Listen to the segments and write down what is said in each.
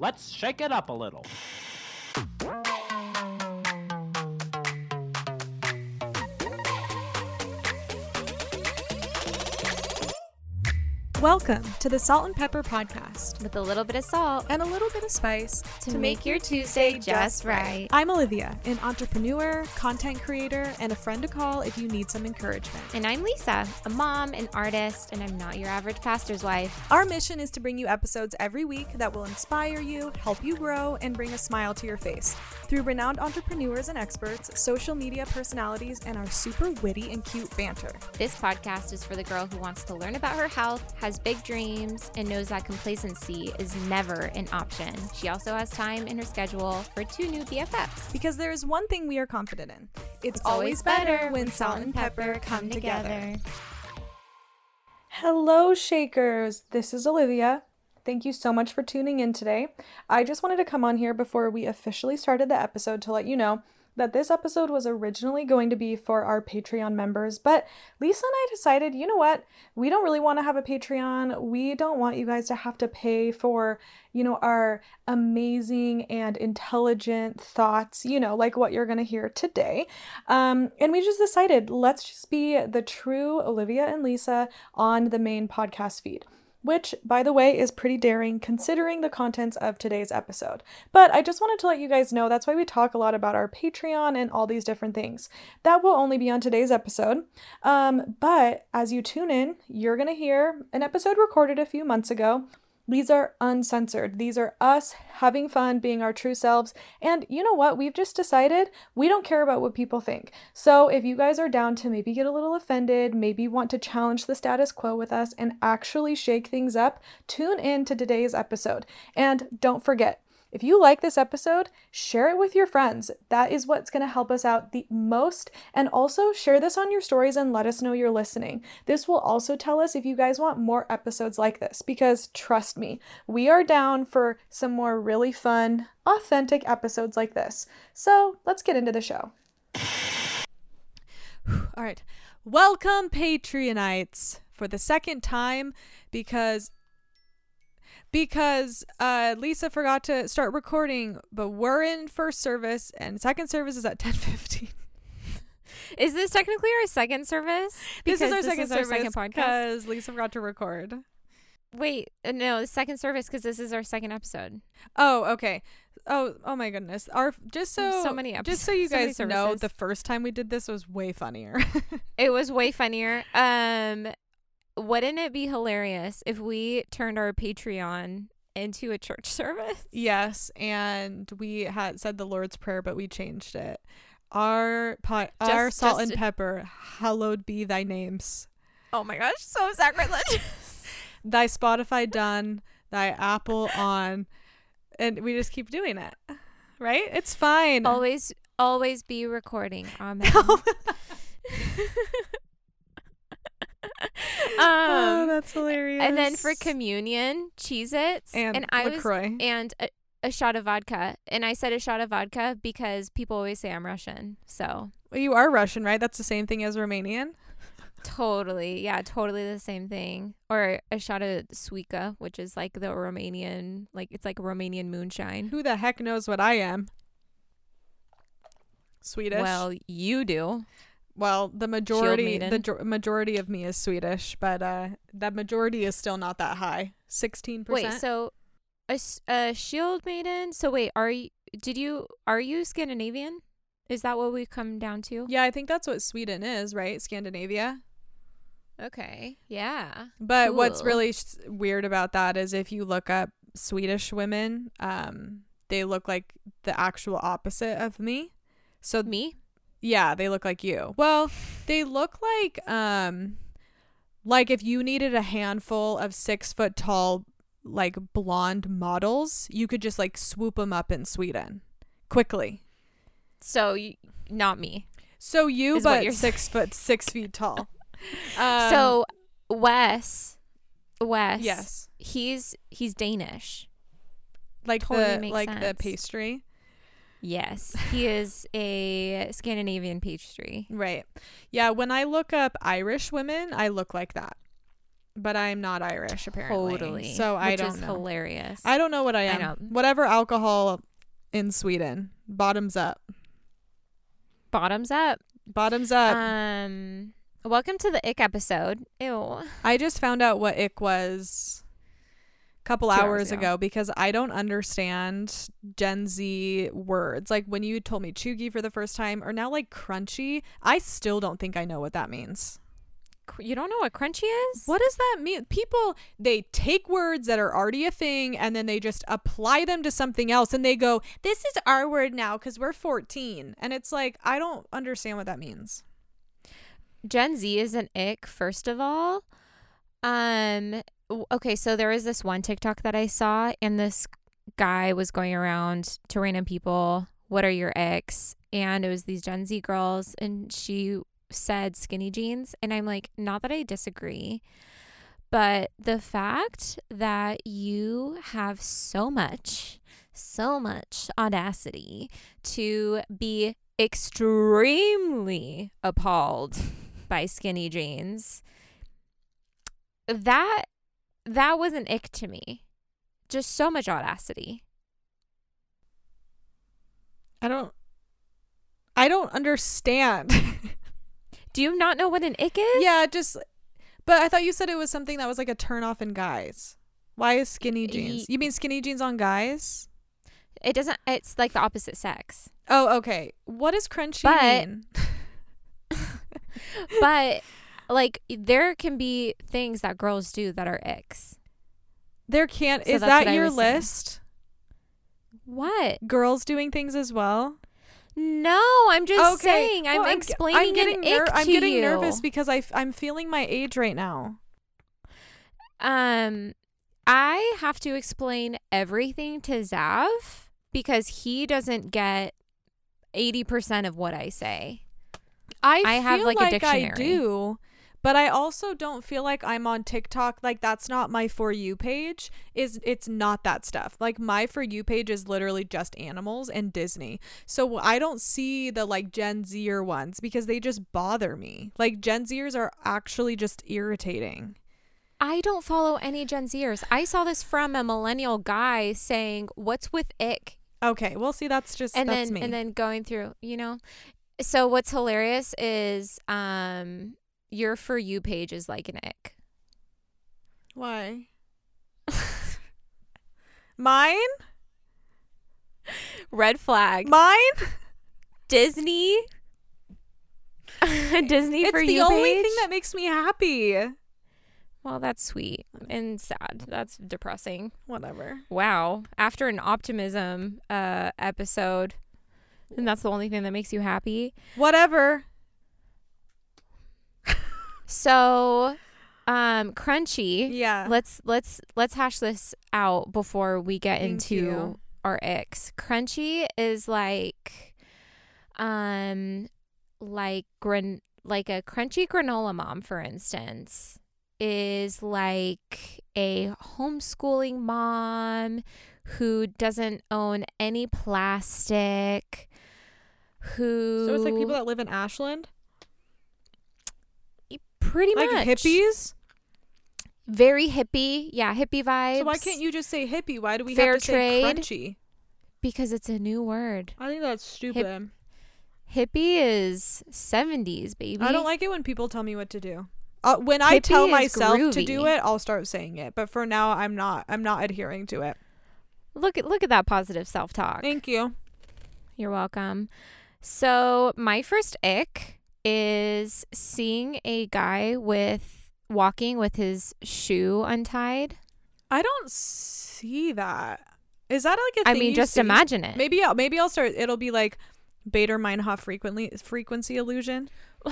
Let's shake it up a little. Welcome to the Salt and Pepper Podcast with a little bit of salt and a little bit of spice to, make your Tuesday just right. I'm Olivia, an entrepreneur, content creator, and a friend to call if you need some encouragement. And I'm Lisa, a mom, an artist, and I'm not your average pastor's wife. Our mission is to bring you episodes every week that will inspire you, help you grow, and bring a smile to your face through renowned entrepreneurs and experts, social media personalities, and our super witty and cute banter. This podcast is for the girl who wants to learn about her health, has big dreams, and knows that complacency is never an option. She also has time in her schedule for two new BFFs. Because there is one thing we are confident in it's, It's always better when salt and pepper come together. Hello, Shakers. This is Olivia. Thank you so much for tuning in today. I just wanted to come on here before we officially started the episode to let you know that this episode was originally going to be for our Patreon members, but Lisa and I decided, you know what? We don't really want to have a Patreon. We don't want you guys to have to pay for, you know, our amazing and intelligent thoughts, you know, like what you're going to hear today. Um, and we just decided, let's just be the true Olivia and Lisa on the main podcast feed which, by the way, is pretty daring considering the contents of today's episode. But I just wanted to let you guys know that's why we talk a lot about our Patreon and all these different things. That will only be on today's episode. Um, but as you tune in, you're going to hear an episode recorded a few months ago these are uncensored. These are us having fun, being our true selves. And you know what? We've just decided we don't care about what people think. So if you guys are down to maybe get a little offended, maybe want to challenge the status quo with us and actually shake things up, tune in to today's episode. And don't forget, if you like this episode, share it with your friends. That is what's going to help us out the most. And also share this on your stories and let us know you're listening. This will also tell us if you guys want more episodes like this because trust me, we are down for some more really fun, authentic episodes like this. So let's get into the show. All right. Welcome, Patreonites, for the second time because because uh, Lisa forgot to start recording, but we're in first service and second service is at 10:15. Is this technically our second service? Because This is our Because second service second podcast. because Lisa forgot to record. Wait, uh, no, the second service because this is our second episode. Oh, okay. Oh, oh my goodness. Our just so so many just so you episodes, so guys know, the first time we did this was way funnier. It was way funnier. Um, wouldn't it be hilarious if we turned our Patreon into a church service? yes, and we had said the Lord's prayer, but we changed it. Our pot, our salt just- and pepper, hallowed be thy names. Oh my gosh, so sacrilegious. thy Spotify done, thy Apple on, and we just keep doing it. Right? It's fine. always, always be recording. Amen. oh, um, that's hilarious. and then for communion, Cheez Its. and, I was and a, a shot of vodka. And I said a shot of vodka because people always say I'm Russian. So Well, you are Russian, right? That's the same thing as Romanian. totally, yeah, totally the same thing. Or a shot of țuică, which is like the Romanian, like it's like Romanian moonshine. Who the heck knows what I am? Swedish. Well, you do. Well, the majority, the jo- majority of me is Swedish, but uh, that majority is still not that high. Sixteen Wait, percent. so a shield maiden? So wait, are you? Did you? Are you Scandinavian? Is that what we come down to? Yeah, I think that's what Sweden is, right? Scandinavia. Okay. Yeah. But what's really s weird about that is if you look up Swedish women, um, they look like the actual opposite of me. So Me? Yeah, they look like you. Well, they look like um, like if you needed a handful of six foot tall, like blonde models, you could just like swoop them up in Sweden quickly. So you, not me. So you, but you're six foot six feet tall. Um, so Wes, Wes. yes, He's he's Danish. like totally the makes like the pastry. Yes, he is a Scandinavian pastry. Right. Yeah, when I look up Irish women, I look like that. but I'm not Irish apparently. Totally. So I which don't Which is know. hilarious. I don't know what I I am. know. Whatever alcohol in Sweden. Bottoms up. Bottoms up. Bottoms up. Um, welcome to the ick episode. Ew. I just found out what ick was couple hours hours ago. ago because I don't understand Gen Z words. Like when you told me chuggy for the first time or now like crunchy, I still don't think I know what that means. You don't know what crunchy is? What does that mean? People they take words that are already a thing and then they just apply them to something else and they go, "This is our word now cuz we're 14." And it's like, I don't understand what that means. Gen Z is an ick, first of all. Um, okay, so there was this one TikTok that I saw, and this guy was going around to random people, What are your icks? And it was these Gen Z girls, and she said skinny jeans. And I'm like, not that I disagree, but the fact that you have so much, so much audacity to be extremely appalled by skinny jeans that that was an ick to me just so much audacity I don't I don't understand. do you not know what an ick is yeah, just but I thought you said it was something that was like a turn off in guys. Why is skinny jeans? You mean skinny jeans on guys? it doesn't it's like the opposite sex Oh, okay. What does crunchy But- mean? but like there can be things that girls do that are icks There can't So is that your was saying. list? what Girls doing things as well? no i'm just Okay. saying i'm Well, explaining I'm getting ner- ick I'm getting you. nervous because I f- I'm feeling my age right now. Um, I have to explain everything to Zav because he doesn't get 80% of what I say. I, I have, feel like, a dictionary. do, but I also don't feel like I'm on TikTok. Like that's not my for you page. Is it's not that stuff. Like my for you page is literally just animals and Disney. So I don't see the like Gen Zer ones because they just bother me. Like Gen Zers are actually just irritating. I don't follow any Gen Zers. I saw this from a millennial guy saying, "What's with ick?" Okay, well see that's just and that's then me. and then going through, you know. So what's hilarious is um your for you page is like an ick. Why? Mine? Red flag. Mine? Disney. Disney It's for you. It's the only page? thing that makes me happy. Well, that's sweet and sad. That's depressing. Whatever. Wow. After an optimism uh episode, and that's the only thing that makes you happy. Whatever. So, um crunchy. Yeah. Let's let's let's hash this out before we get Thank into you. our icks. Crunchy is like um like gran- like a crunchy granola mom for instance is like a homeschooling mom who doesn't own any plastic who So it's like people that live in Ashland, pretty like much hippies. very hippie yeah hippie vibes So why can't you just say hippie? Why do we Fair have to trade. say crunchy? because it's a new word I think that's stupid. hippie is 70s baby I don't like it when people tell me what to do. Uh, when I tell Hippie myself to do it, I'll start saying it. But for now, I'm not. I'm not adhering to it. look at look at that positive self-talk Thank you. You're welcome. So, my first ick is seeing a guy with walking with his shoe untied. I don't see that. Is that like a I mean, just see? imagine it. Maybe I'll maybe I'll start. It'll be like Baader Meinhof frequently frequency illusion.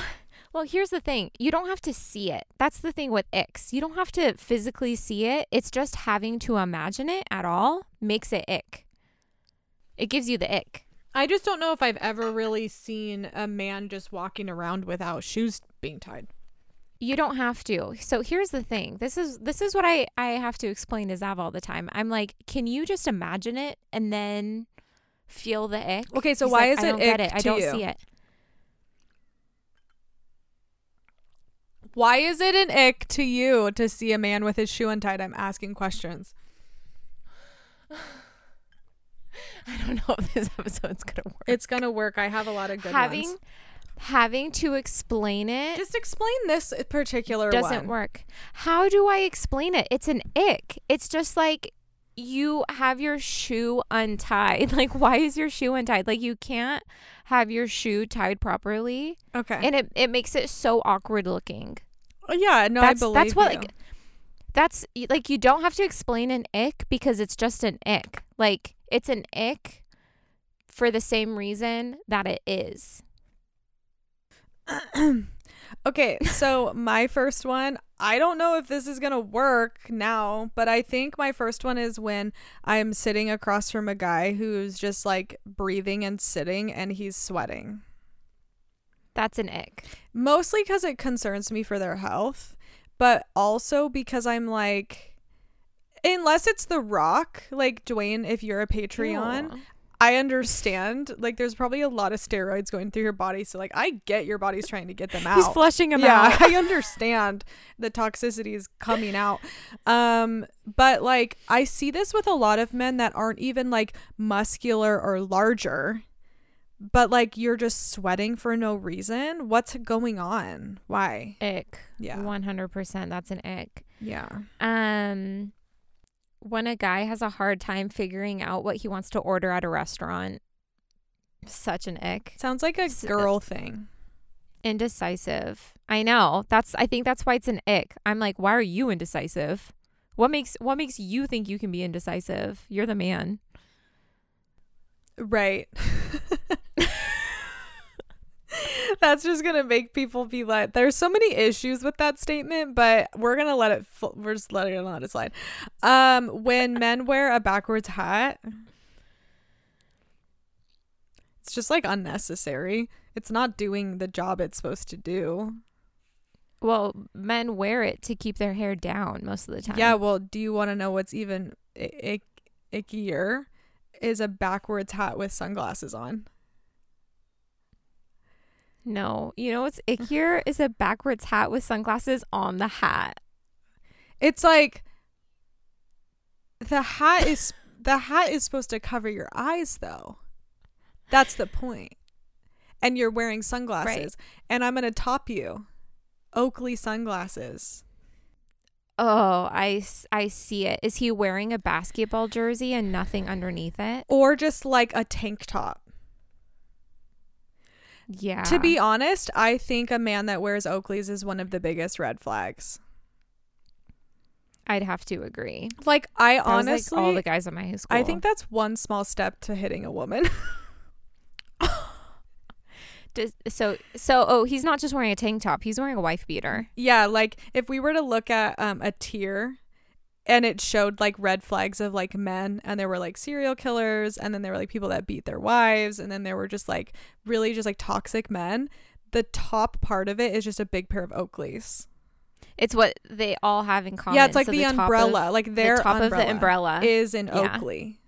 Well, here's the thing. You don't have to see it. That's the thing with icks. You don't have to physically see it. It's just having to imagine it at all makes it ick. It gives you the ick. I just don't know if I've ever really seen a man just walking around without shoes being tied. You don't have to. So here's the thing. This is this is what I I have to explain to Zav all the time. I'm like, can you just imagine it and then feel the ick? Okay, so He's why like, is I it don't get it. I don't you? see it. Why is it an ick to you to see a man with his shoe untied? I'm asking questions. I don't know if this episode's gonna work. It's gonna work. I have a lot of good having ones. having to explain it Just explain this particular doesn't one. work. How do I explain it? It's an ick. It's just like you have your shoe untied. Like why is your shoe untied? Like you can't have your shoe tied properly Okay. and it, it makes it so awkward looking. Oh, yeah, no, that's I believe that's what you. like that's like you don't have to explain an ick because it's just an ick. Like it's an ick for the same reason that it is. okay, so my first one, I don't know if this is going to work now, but I think my first one is when I'm sitting across from a guy who's just like breathing and sitting and he's sweating. That's an ick. Mostly because it concerns me for their health, but also because I'm like, unless it's The Rock, like Dwayne, if you're a Patreon, Ew. I understand. Like, there's probably a lot of steroids going through your body. So, like, I get your body's trying to get them out. He's flushing him yeah, out. I understand the toxicity is coming out. Um, but like, I see this with a lot of men that aren't even like muscular or larger, but like you're just sweating for no reason. What's going on? Why? Ick. Yeah. One hundred percent. That's an ick. Yeah. Um, when a guy has a hard time figuring out what he wants to order at a restaurant, such an ick. Sounds like a S- girl thing. Indecisive. I know. That's. I think that's why it's an ick. I'm like, why are you indecisive? What makes What makes you think you can be indecisive? You're the man. Right. That's just gonna make people be like, there's so many issues with that statement, but we're gonna let it. Fl- we're just letting it let it slide. Um, when men wear a backwards hat, it's just like unnecessary. It's not doing the job it's supposed to do. Well, men wear it to keep their hair down most of the time. Yeah. Well, do you want to know what's even I- ick- ickier? Is a backwards hat with sunglasses on. No. You know what's ickier is a backwards hat with sunglasses on the hat. It's like the hat is the hat is supposed to cover your eyes though. That's the point. And you're wearing sunglasses. And I'm going to top you. Oakley sunglasses. Oh, I, I see it. Is he wearing a basketball jersey and nothing underneath it? Or just like a tank top. Yeah. To be honest, I think a man that wears Oakleys is one of the biggest red flags. I'd have to agree. Like I That honestly like all the guys at my school. I think that's one small step to hitting a woman. Does, so so oh he's not just wearing a tank top. He's wearing a wife beater. Yeah, like if we were to look at um a tier and it showed like red flags of like men and there were like serial killers and then there were like people that beat their wives and then there were just like really just like toxic men. The top part of it is just a big pair of Oakleys. It's what they all have in common. yeah, it's like So the, of- umbrella. like their the top umbrella of the umbrella. is in Yeah. Oakley.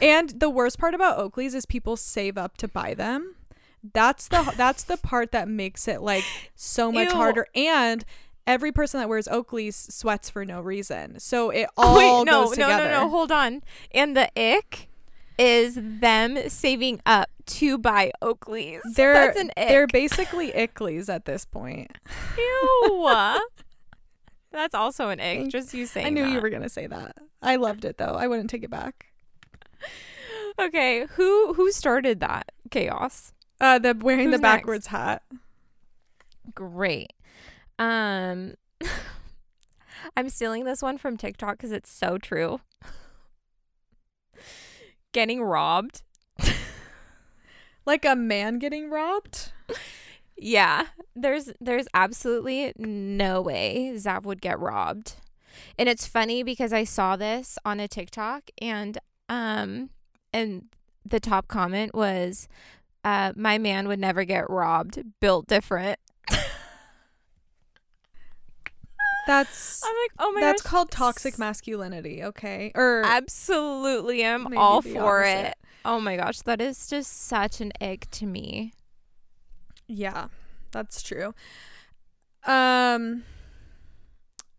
and the worst part about Oakleys is people save up to buy them. That's the that's the part that makes it like so much Ew. harder and every person that wears Oakleys sweats for no reason. So it all Oh, Wait, no, goes no, together. no, no. Hold on. And the ick is them saving up to buy Oakleys. They're That's an ick. they're basically Ickleys at this point. Ew. That's also an ick. Just you saying. I knew you were gonna say that. I loved it though. I wouldn't take it back. Okay, who who started that chaos? Uh, the wearing the Who's next? backwards hat. Great. Um I'm stealing this one from TikTok cuz it's so true. Getting robbed. Like a man getting robbed. Yeah. There's there's absolutely no way Zav would get robbed. And it's funny because I saw this on a TikTok and um and the top comment was uh my man would never get robbed, built different. That's I'm like, "Oh my that's gosh, called toxic masculinity, okay? Or Absolutely I'm all for opposite. it. Oh my gosh, that is just such an egg to me. yeah, that's true. Um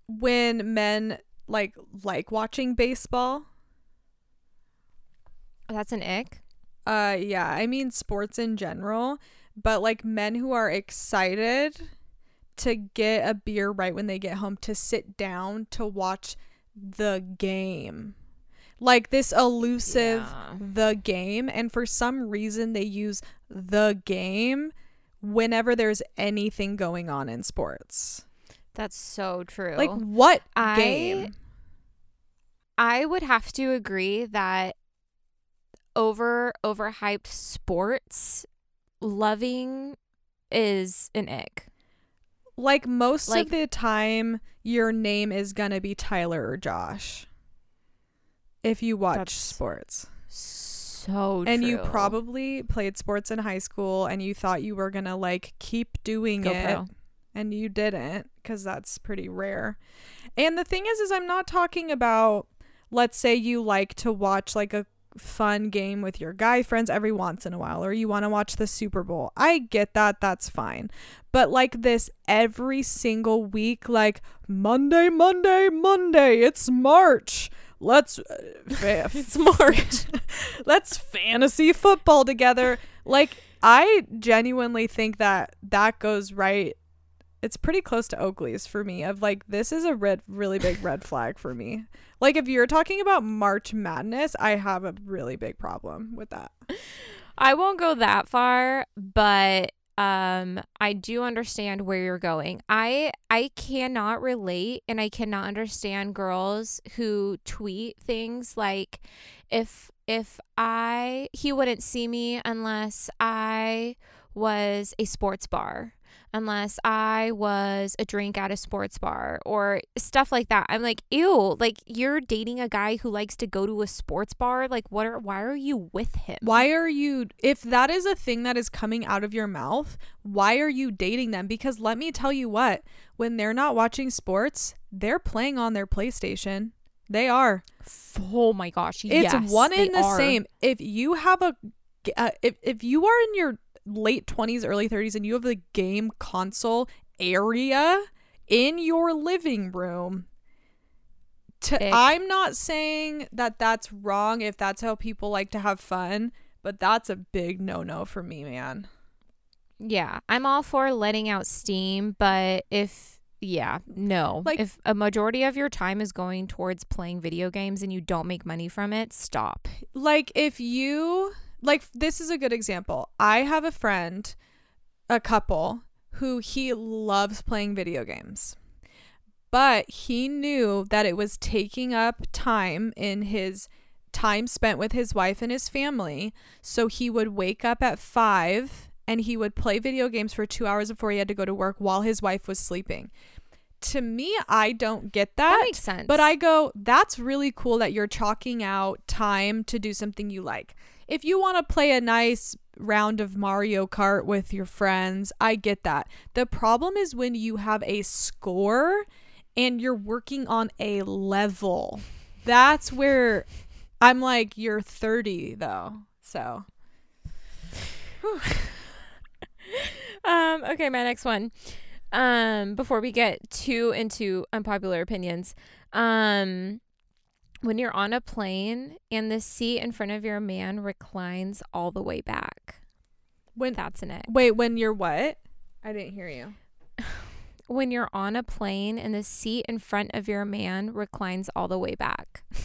when men like like watching baseball. That's an ick. Uh yeah, I mean sports in general, but like men who are excited to get a beer right when they get home to sit down to watch the game. Like this elusive Yeah. the game and for some reason they use the game whenever there's anything going on in sports. That's so true. Like what I- game? I would have to agree that over overhyped sports loving is an ick. Like most like- of the time your name is going to be Tyler or Josh. If you watch sports. So and you probably played sports in high school and you thought you were going to like keep doing Go it pro. and you didn't cuz that's pretty rare. And the thing is is I'm not talking about let's say you like to watch like a fun game with your guy friends every once in a while or you want to watch the Super Bowl. I get that, that's fine. But like this every single week like Monday, Monday, Monday, it's March. Let's uh, fa- It's March. let's fantasy football together. Like I genuinely think that that goes right. It's pretty close to Oakley's for me. Of like this is a red, really big red flag for me. Like if you're talking about March Madness, I have a really big problem with that. I won't go that far, but um I do understand where you're going. I I cannot relate and I cannot understand girls who tweet things like if if I he wouldn't see me unless I was a sports bar unless I was a drink at a sports bar or stuff like that. I'm like, ew, like you're dating a guy who likes to go to a sports bar. Like what are why are you with him? Why are you if that is a thing that is coming out of your mouth, why are you dating them? Because let me tell you what, when they're not watching sports, they're playing on their PlayStation. They are. Oh my gosh. It's yes, one in the are. same. If you have a uh, if if you are in your late 20s, early 30s and you have the game console area in your living room, to I'm not saying that that's wrong if that's how people like to have fun, but that's a big no-no for me, man. Yeah. I'm all for letting out steam, but if yeah, no. Like- if a majority of your time is going towards playing video games and you don't make money from it, stop. like if you like this is a good example. I have a friend a couple who he loves playing video games. But he knew that it was taking up time in his time spent with his wife and his family. So he would wake up at 5 and he would play video games for 2 hours before he had to go to work while his wife was sleeping. To me i don't get That. That makes sense. but I go, that's really cool that you're chalking out time to do something you like. If you want to play a nice round of Mario Kart with your friends, I get that. The problem is when you have a score and you're working on a level. That's where I'm like, you're 30 though. So, Um, okay, my next one. Um, before we get too into unpopular opinions, um, when you're on a plane and the seat in front of your man reclines all the way back, when, that's an it. wait, when you're what? I didn't hear you. When you're on a plane and the seat in front of your man reclines all the way back,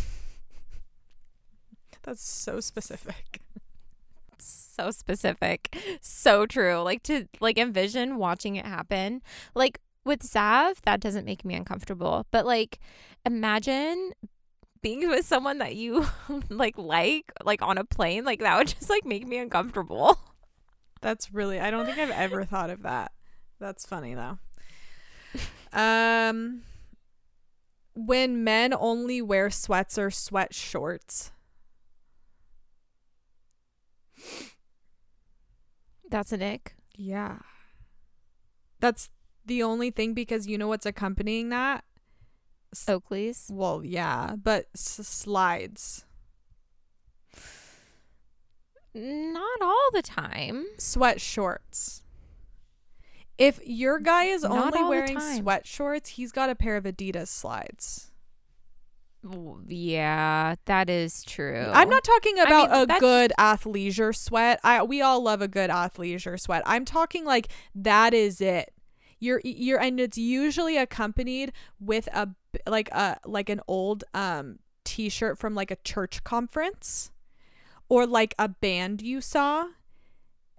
That's so specific. so specific, so true. Like to like envision watching it happen. Like with Zav, that doesn't make me uncomfortable. But like imagine being with someone that you like like like on a plane, like that would just like make me uncomfortable. That's really I don't think I've ever thought of that. That's funny though. Um when men only wear sweats or sweat shorts. That's an ick. Yeah. That's the only thing because you know what's accompanying that? Oakley's. Well, yeah, but s- slides. Not all the time. Sweat shorts. If your guy is Not only wearing sweat shorts, he's got a pair of Adidas slides. Yeah, that is true. I'm not talking I about mean, a good athleisure sweat. I we all love a good athleisure sweat. I'm talking like that is it. You're you're and it's usually accompanied with a like a like an old um t-shirt from like a church conference or like a band you saw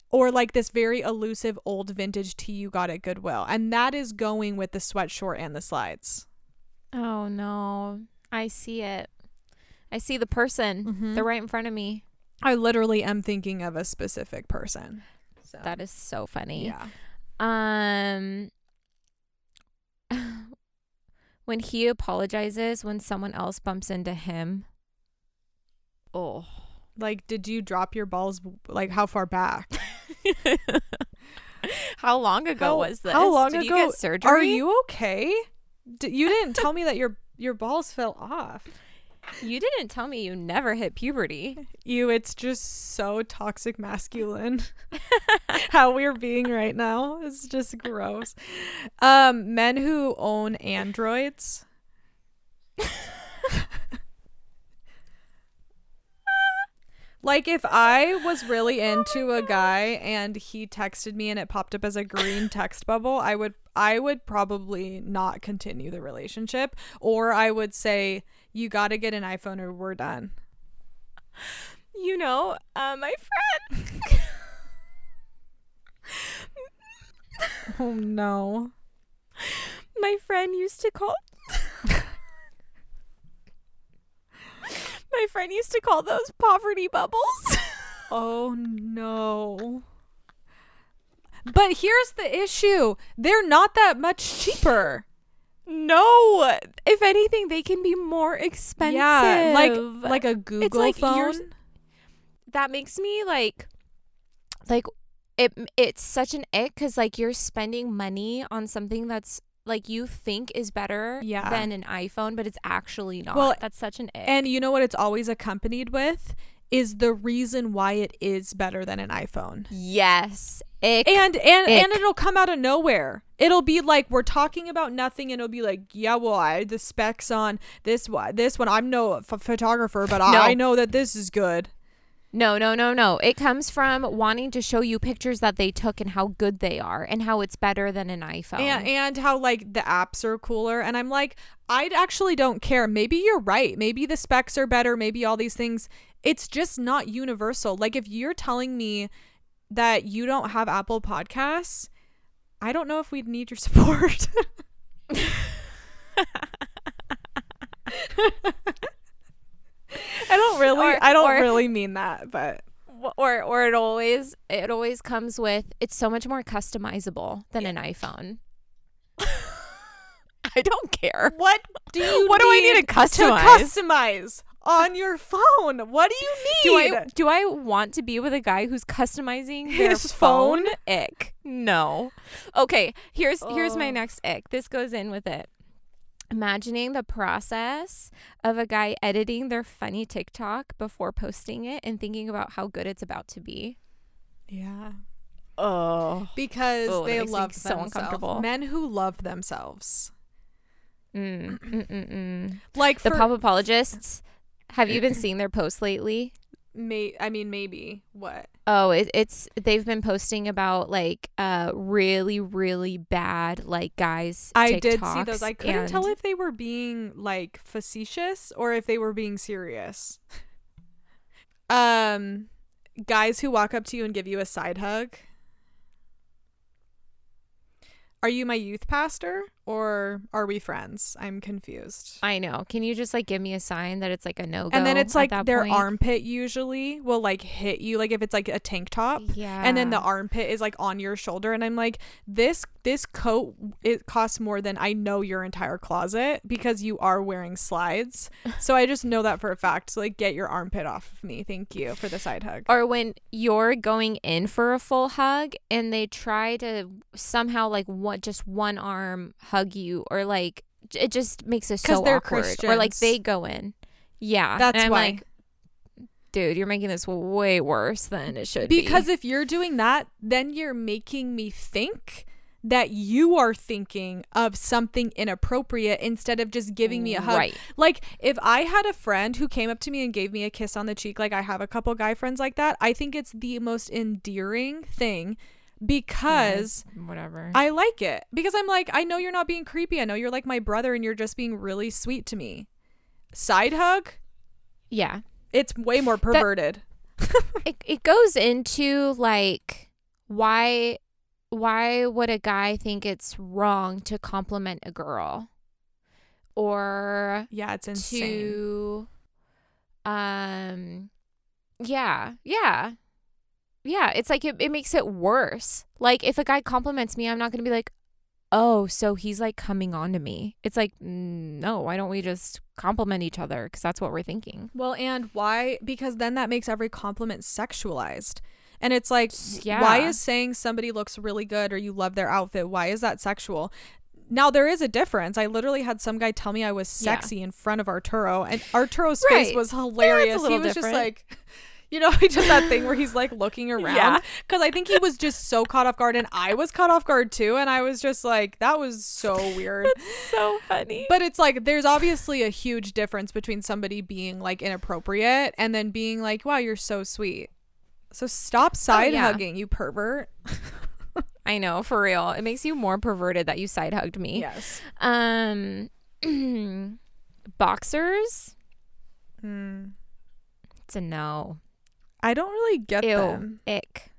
or like this very elusive old vintage tee you got at Goodwill. And that is going with the sweatshirt and the slides. Oh no. I see it. I see the person. Mhm. They're right in front of me. I literally am thinking of a specific person. So That is so funny. yeah. Um when he apologizes when someone else bumps into him. Oh. Like, did you drop your balls? Like, how far back? how long ago How- was this? how long Did ago- you get surgery? Are you okay? D- you didn't tell me that your your balls fell off. You didn't tell me you never hit puberty. You, it's just so toxic masculine. how we're being right now is just gross. Um, men who own androids. Like if I was really into a guy and he texted me and it popped up as a green text bubble, I would I would probably not continue the relationship or I would say you got to get an iPhone or we're done. You know, uh, my friend. Oh no. my friend used to call. my friend used to call those poverty bubbles. Oh no. But here's the issue. They're not that much cheaper. No, if anything, they can be more expensive. Yeah, like like a Google like phone. that makes me like like it it's such an ick because like you're spending money on something that's like you think is better Yeah. than an iphone but it's actually not Well, that's such an ick And you know what it's always accompanied with is the reason why it is better than an iPhone. yes ick And and and it'll come out of nowhere. It'll be like we're talking about nothing, and it'll be like, yeah, well, I the specs on this one, this one. I'm no ph- photographer, but No. I know that this is good. no no no no it comes from wanting to show you pictures that they took and how good they are and how it's better than an iphone And, and how like the apps are cooler and i'm like i actually don't care maybe you're right maybe the specs are better maybe all these things it's just not universal like if you're telling me that you don't have apple podcasts i don't know if we'd need your support. I don't really Or- i don't or- really mean that but or or it always it always comes with it's so much more customizable than an iphone. I don't care. What do you What do I need to customize? customize on your phone what do you need? Do need I do I want to be with a guy who's customizing their His phone? phone? Ick. No. Okay, here's here's my Oh. next ick. This goes in with it. Imagining the process of a guy editing their funny TikTok before posting it and thinking about how good it's about to be. yeah Oh. because Oh, they makes me love so themselves. uncomfortable. Men who love themselves, Mm, mm, mm, mm. like The for, pop apologists. Have you been seeing their posts lately? May I mean maybe what? Oh, it, it's they've been posting about like uh really really bad like guys. I did see those. I couldn't tell if they were being like facetious or if they were being serious. um, guys who walk up to you and give you a side hug. Are you my youth pastor or are we friends? I'm confused. I know. Can you just like give me a sign that it's like a no go? and then it's like their point? armpit usually will like hit you like if it's like a tank top Yeah. and then the armpit is like on your shoulder and i'm like this this coat it costs more than i know your entire closet because you are wearing slides so i just know that for a fact so like get your armpit off of me thank you for the side hug or when you're going in for a full hug and they try to somehow like what just one arm hug you or like it just makes 'Cause so they're awkward or like they go in yeah That's why. like dude you're making this way worse than it should be because if you're doing that then you're making me think that you are thinking of something inappropriate instead of just giving me a hug. Right. Like if I had a friend who came up to me and gave me a kiss on the cheek, like I have a couple guy friends like that, I think it's the most endearing thing because Whatever. I like it. Because I'm like, I know you're not being creepy. I know you're like my brother and you're just being really sweet to me. Side hug, yeah. it's way more perverted. it, it goes into like why why would a guy think it's wrong to compliment a girl or yeah, it's insane. to um yeah yeah yeah it's like it, it makes it worse like if a guy compliments me i'm not gonna be like oh so he's like coming on to me it's like no why don't we just compliment each other because that's what we're thinking Well, and why? Because then that makes every compliment sexualized. And it's like, yeah why is saying somebody looks really good or you love their outfit, why is that sexual? Now, there is a difference. I literally had some guy tell me I was Yeah. sexy in front of Arturo, and Arturo's face was hilarious. he little was just like, you know, he does that thing where he's like looking around. Yeah. Because I think he was just so caught off guard, and I was caught off guard too. And I was just like, that was so weird. so funny But it's like there's obviously a huge difference between somebody being like inappropriate and then being like, "Wow, you're so sweet." So stop side Oh, yeah. hugging, you pervert. i know for real it makes you more perverted that you side hugged me Yes. um boxers Mm. it's a no I don't really get Ew. them. Ick.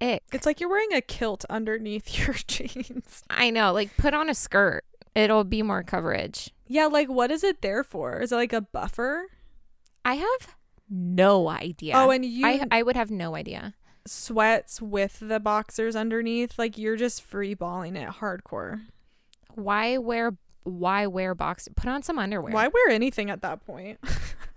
Ick. It's like you're wearing a kilt underneath your jeans. I know. Like, put on a skirt. It'll be more coverage. Yeah, like what is it there for? Is it like a buffer? I have no idea. Oh, and you I I would have no idea. sweats with the boxers underneath, like you're just free balling it hardcore. Why wear why wear box? Put on some underwear. Why wear anything at that point?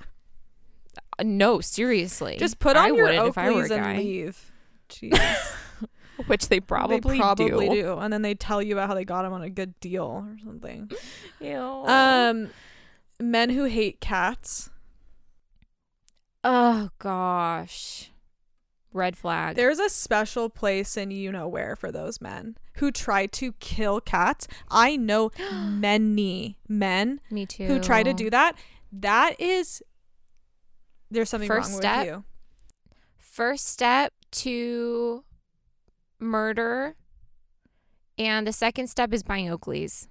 No, seriously. Just put I on your if I were a Oakleys and leave. Jeez. Which they probably, they probably do. do. And then they tell you about how they got them on a good deal or something. Ew. Um, men who hate cats. oh gosh. Red flag. There's a special place in you know where for those men who try to kill cats. I know many men Me too. who try to do that. That is there's something First wrong step. with you. First step to murder, and the second step is buying Oakleys.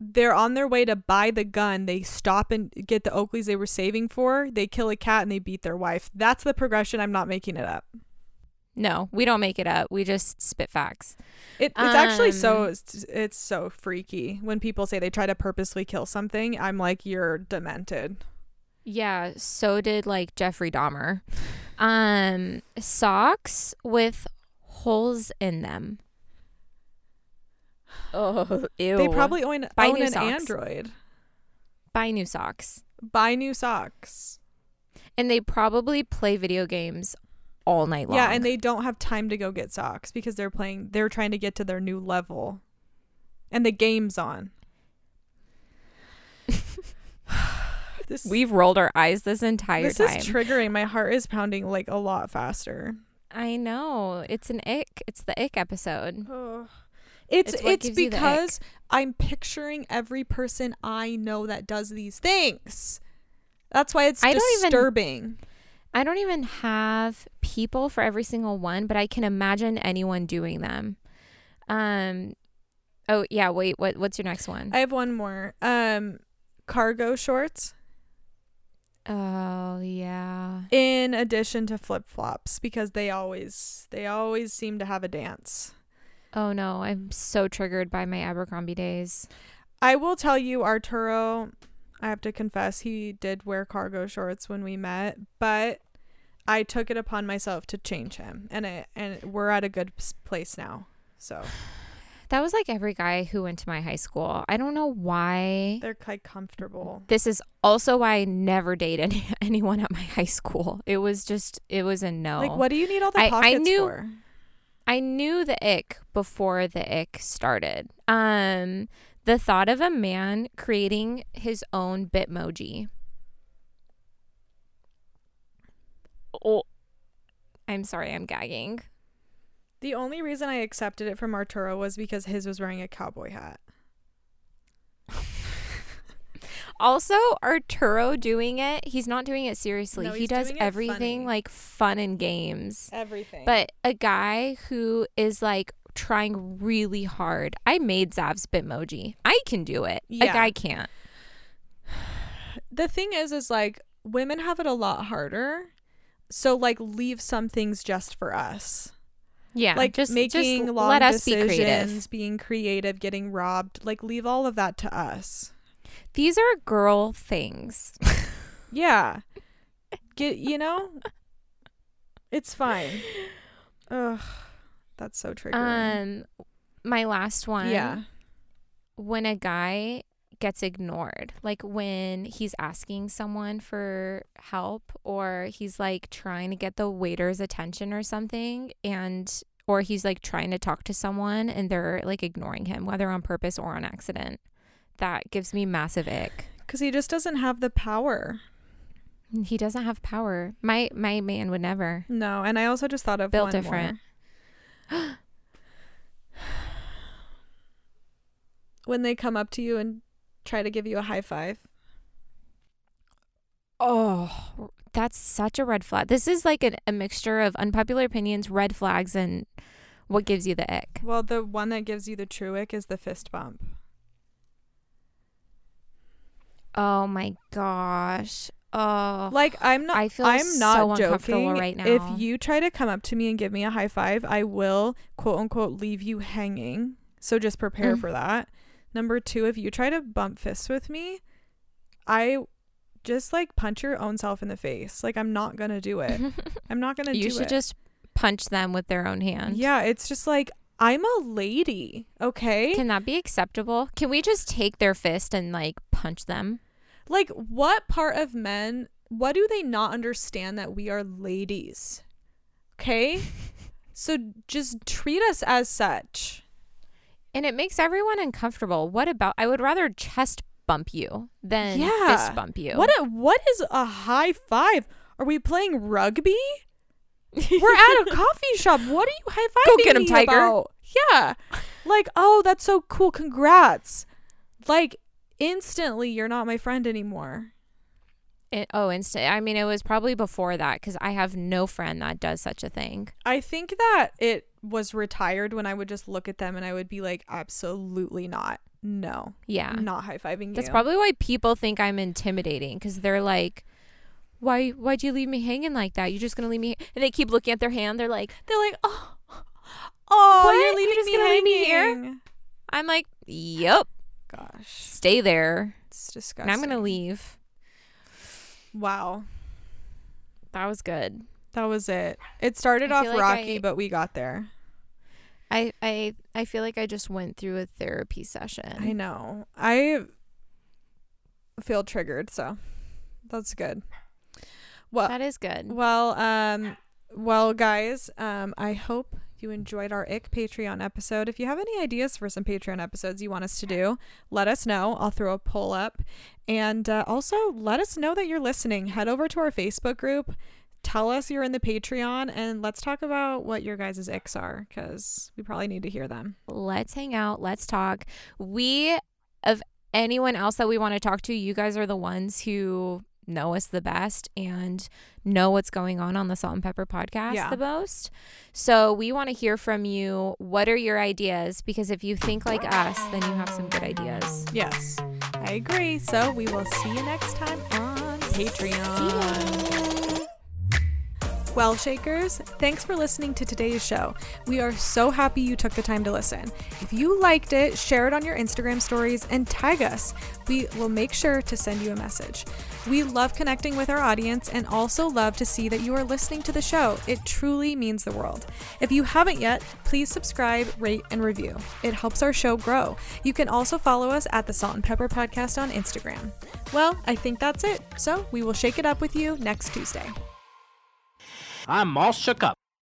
They're on their way to buy the gun. They stop and get the Oakleys they were saving for. They kill a cat and they beat their wife. That's the progression. I'm not making it up. No, we don't make it up. We just spit facts. It, it's actually so Um, it's, it's so freaky when people say they try to purposely kill something. I'm like, you're demented. Yeah, so did like Jeffrey Dahmer. Um, socks with holes in them. Oh, ew. They probably own, Buy own new an socks. Android. buy new socks. Buy new socks. And they probably play video games all night long. Yeah, and they don't have time to go get socks because they're playing. They're trying to get to their new level, and the game's on. this We've rolled our eyes this entire this time. This is triggering. My heart is pounding like a lot faster. I know. It's an ick. It's the ick episode. It's It's it's gives you the ick. because I'm picturing every person I know that does these things. That's why it's I don't even- disturbing. I don't even have people for every single one, but I can imagine anyone doing them. Um Oh, yeah, wait. What what's your next one? I have one more. Um, cargo shorts. Oh, yeah. in addition to flip flops because they always they always seem to have a dance. Oh no, I'm so triggered by my Abercrombie days. I will tell you, Arturo. I have to confess, he did wear cargo shorts when we met, but I took it upon myself to change him, and it and we're at a good place now. So That was like every guy who went to my high school. I don't know why. they're quite comfortable. This is also why I never dated any, anyone at my high school. It was just it was a no. Like, what do you need all the I- I pockets knew- for? I knew the ick before the ick started. Um, the thought of a man creating his own Bitmoji. Oh, I'm sorry, I'm gagging. The only reason I accepted it from Arturo was because his was wearing a cowboy hat. Also, Arturo doing it, he's not doing it seriously. No, he does everything funny. like fun and games. Everything. But a guy who is like trying really hard. I made Zav's Bitmoji. I can do it. Yeah. A guy can't. the thing is is like women have it a lot harder. So like leave some things just for us. Yeah. like just making just long let us decisions, be creative. being creative, getting robbed. Like leave all of that to us. These are girl things. Yeah. Get you know? It's fine. Ugh. That's so triggering. Um my last one. yeah. when a guy gets ignored, like when he's asking someone for help or he's like trying to get the waiter's attention or something and or he's like trying to talk to someone and they're like ignoring him whether on purpose or on accident. That gives me massive ick. Cuz he just doesn't have the power. He doesn't have power. My my man would never. No, and I also just thought of Built different. when they come up to you and try to give you a high five. Oh, that's such a red flag. This is like an, a mixture of unpopular opinions, red flags, and what gives you the ick. Well, the one that gives you the true ick is the fist bump. Oh my gosh. Oh. Like I'm not I feel I'm not so uncomfortable joking. right now. If you try to come up to me and give me a high five, I will quote unquote leave you hanging. So just prepare Mm. for that. Number 2, if you try to bump fists with me, I just like punch your own self in the face. Like I'm not to do it. I'm not do you it. should just punch them with their own hand. Yeah, it's just like I'm a lady, okay? Can that be acceptable? Can we just take their fist and like punch them? like what part of men what do they not understand that we are ladies? Okay? so just treat us as such. And it makes everyone uncomfortable. What about I would rather chest bump you than Yeah. fist bump you. What a, what is a high five? Are we playing rugby? We're at a coffee shop. What are you high fiving Go get me Tiger. about? Yeah. Like, oh, that's so cool. Congrats. Like instantly you're not my friend anymore. It- oh, instant. I mean, it was probably before that because I have no friend that does such a thing. I think that it was retired when I would just look at them and I would be like, absolutely not. No, Yeah. not high fiving you. That's probably why people think I'm intimidating because they're like, why, why'd you leave me hanging like that? You're just going to leave me. And they keep looking at their hand. They're like, They're like, oh, oh, What? you're You're leaving just me gonna leave me here? I'm like, yep, Gosh, stay there. it's And disgusting. I'm going to leave. Wow, That was good. that was it. It started I off like rocky, I- but we got there. I, I, I feel like I just went through a therapy session. I know. I feel triggered, so that's good. Well, That is good. Well, um, well, guys, um, I hope you enjoyed our ick Patreon episode. If you have any ideas for some Patreon episodes you want us to do, let us know. I'll throw a poll up, and uh, also let us know that you're listening. Head over to our Facebook group. Tell us you're in the Patreon, and let's talk about what your guys' icks are, because we probably need to hear them. Let's hang out. Let's talk. We, of anyone else that we want to talk to, you guys are the ones who know us the best and know what's going on on the Salt and Pepper podcast Yeah. the most. So we want to hear from you. What are your ideas? Because if you think like us, then you have some good ideas. Yes, I agree. So we will see you next time on Patreon. Well, Shakers, thanks for listening to today's show. We are so happy you took the time to listen. If you liked it, share it on your Instagram stories and tag us. We will make sure to send you a message. We love connecting with our audience and also love to see that you are listening to the show. It truly means the world. If you haven't yet, please subscribe, rate, and review. It helps our show grow. You can also follow us at the Salt and Pepper Podcast on Instagram. Well, I think that's it. So we will shake it up with you next Tuesday. I'm all shook up.